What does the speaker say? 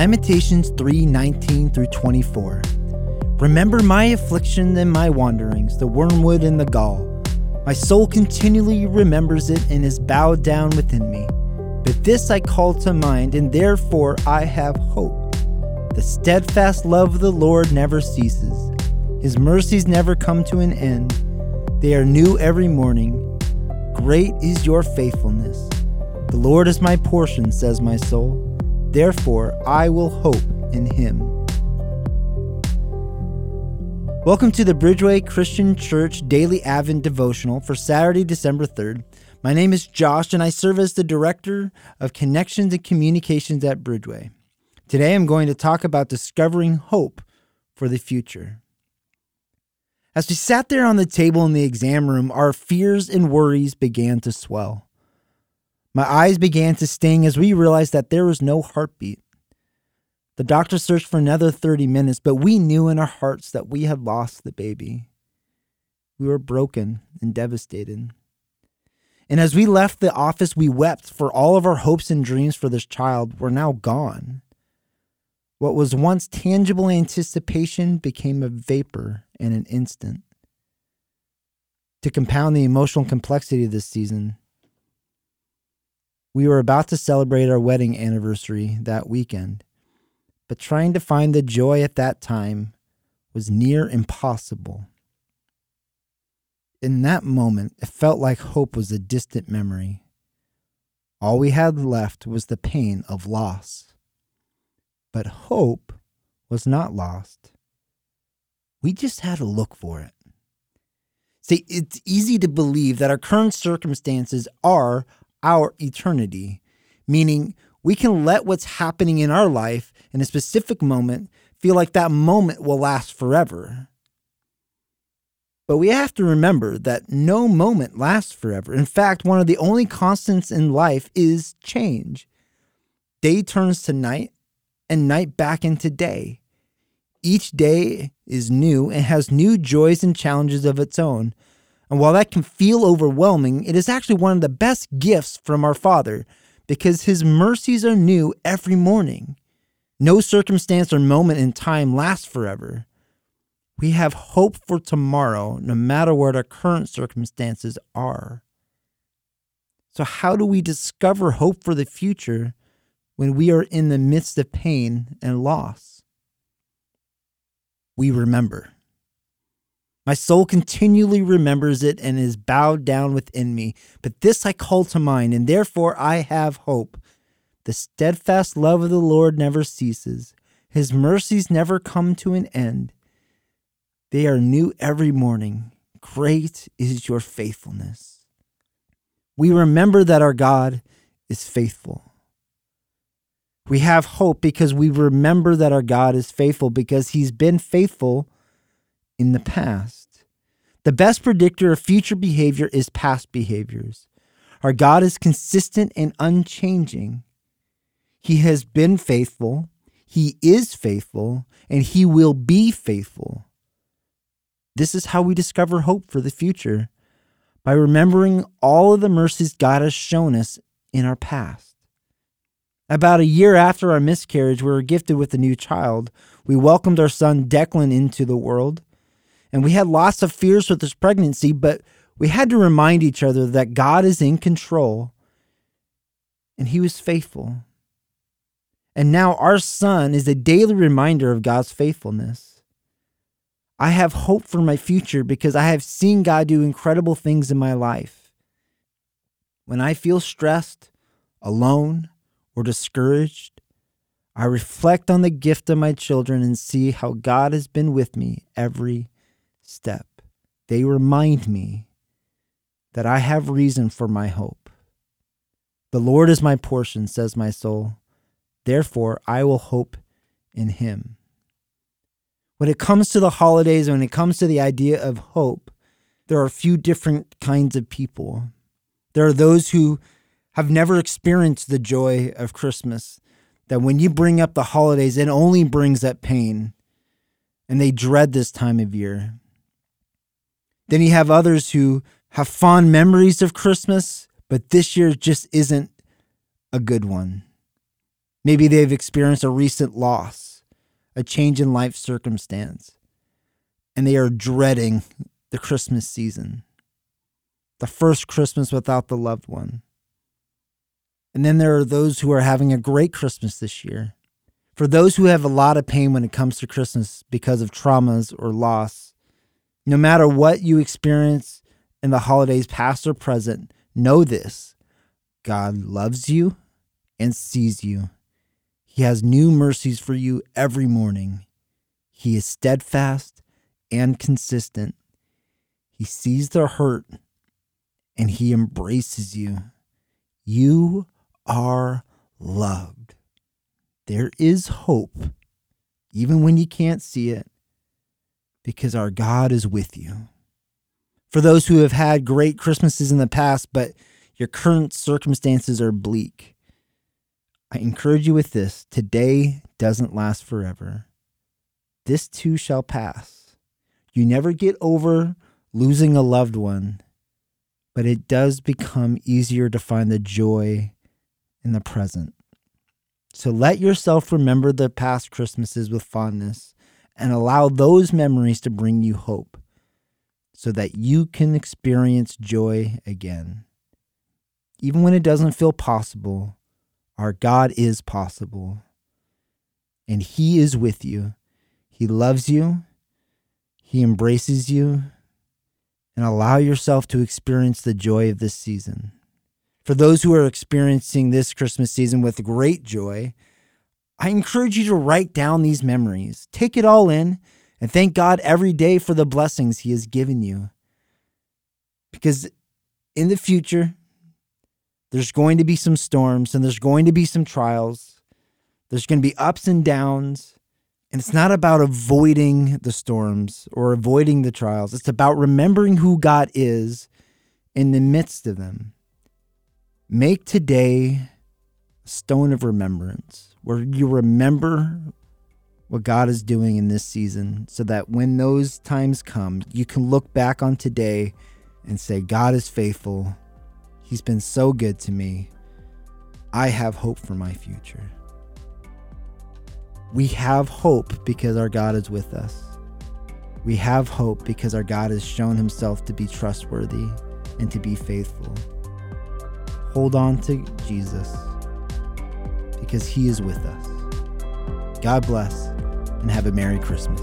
Lamentations 3:19 through 24. Remember my affliction and my wanderings, the wormwood and the gall. My soul continually remembers it and is bowed down within me. But this I call to mind, and therefore I have hope. The steadfast love of the Lord never ceases. His mercies never come to an end. They are new every morning. Great is your faithfulness. The Lord is my portion, says my soul. Therefore, I will hope in him. Welcome to the Bridgeway Christian Church Daily Advent Devotional for Saturday, December 3rd. My name is Josh, and I serve as the Director of Connections and Communications at Bridgeway. Today, I'm going to talk about discovering hope for the future. As we sat there on the table in the exam room, our fears and worries began to swell. My eyes began to sting as we realized that there was no heartbeat. The doctor searched for another 30 minutes, but we knew in our hearts that we had lost the baby. We were broken and devastated. And as we left the office, we wept, for all of our hopes and dreams for this child were now gone. What was once tangible anticipation became a vapor in an instant. To compound the emotional complexity of this season, we were about to celebrate our wedding anniversary that weekend, but trying to find the joy at that time was near impossible. In that moment, it felt like hope was a distant memory. All we had left was the pain of loss. But hope was not lost. We just had to look for it. See, it's easy to believe that our current circumstances are our eternity, meaning we can let what's happening in our life in a specific moment feel like that moment will last forever. But we have to remember that no moment lasts forever. In fact, one of the only constants in life is change. Day turns to night and night back into day. Each day is new and has new joys and challenges of its own. And while that can feel overwhelming, it is actually one of the best gifts from our Father because His mercies are new every morning. No circumstance or moment in time lasts forever. We have hope for tomorrow, no matter what our current circumstances are. So, how do we discover hope for the future when we are in the midst of pain and loss? We remember. My soul continually remembers it and is bowed down within me. But this I call to mind, and therefore I have hope. The steadfast love of the Lord never ceases, his mercies never come to an end. They are new every morning. Great is your faithfulness. We remember that our God is faithful. We have hope because we remember that our God is faithful because he's been faithful in the past. The best predictor of future behavior is past behaviors. Our God is consistent and unchanging. He has been faithful, He is faithful, and He will be faithful. This is how we discover hope for the future by remembering all of the mercies God has shown us in our past. About a year after our miscarriage, we were gifted with a new child. We welcomed our son Declan into the world. And we had lots of fears with this pregnancy, but we had to remind each other that God is in control and He was faithful. And now our son is a daily reminder of God's faithfulness. I have hope for my future because I have seen God do incredible things in my life. When I feel stressed, alone, or discouraged, I reflect on the gift of my children and see how God has been with me every step. They remind me that I have reason for my hope. The Lord is my portion, says my soul. Therefore, I will hope in him. When it comes to the holidays, when it comes to the idea of hope, there are a few different kinds of people. There are those who have never experienced the joy of Christmas, that when you bring up the holidays, it only brings up pain, and they dread this time of year. Then you have others who have fond memories of Christmas, but this year just isn't a good one. Maybe they've experienced a recent loss, a change in life circumstance, and they are dreading the Christmas season, the first Christmas without the loved one. And then there are those who are having a great Christmas this year. For those who have a lot of pain when it comes to Christmas because of traumas or loss, no matter what you experience in the holidays, past or present, know this God loves you and sees you. He has new mercies for you every morning. He is steadfast and consistent. He sees the hurt and he embraces you. You are loved. There is hope, even when you can't see it, because our God is with you. For those who have had great Christmases in the past, but your current circumstances are bleak, I encourage you with this today doesn't last forever. This too shall pass. You never get over losing a loved one, but it does become easier to find the joy in the present. So let yourself remember the past Christmases with fondness and allow those memories to bring you hope so that you can experience joy again. Even when it doesn't feel possible, our God is possible. And He is with you. He loves you. He embraces you. And allow yourself to experience the joy of this season. For those who are experiencing this Christmas season with great joy, I encourage you to write down these memories. Take it all in and thank God every day for the blessings He has given you. Because in the future, there's going to be some storms and there's going to be some trials. There's going to be ups and downs. And it's not about avoiding the storms or avoiding the trials. It's about remembering who God is in the midst of them. Make today stone of remembrance where you remember what God is doing in this season so that when those times come, you can look back on today and say, God is faithful. He's been so good to me. I have hope for my future. We have hope because our God is with us. We have hope because our God has shown himself to be trustworthy and to be faithful. Hold on to Jesus because he is with us. God bless and have a Merry Christmas.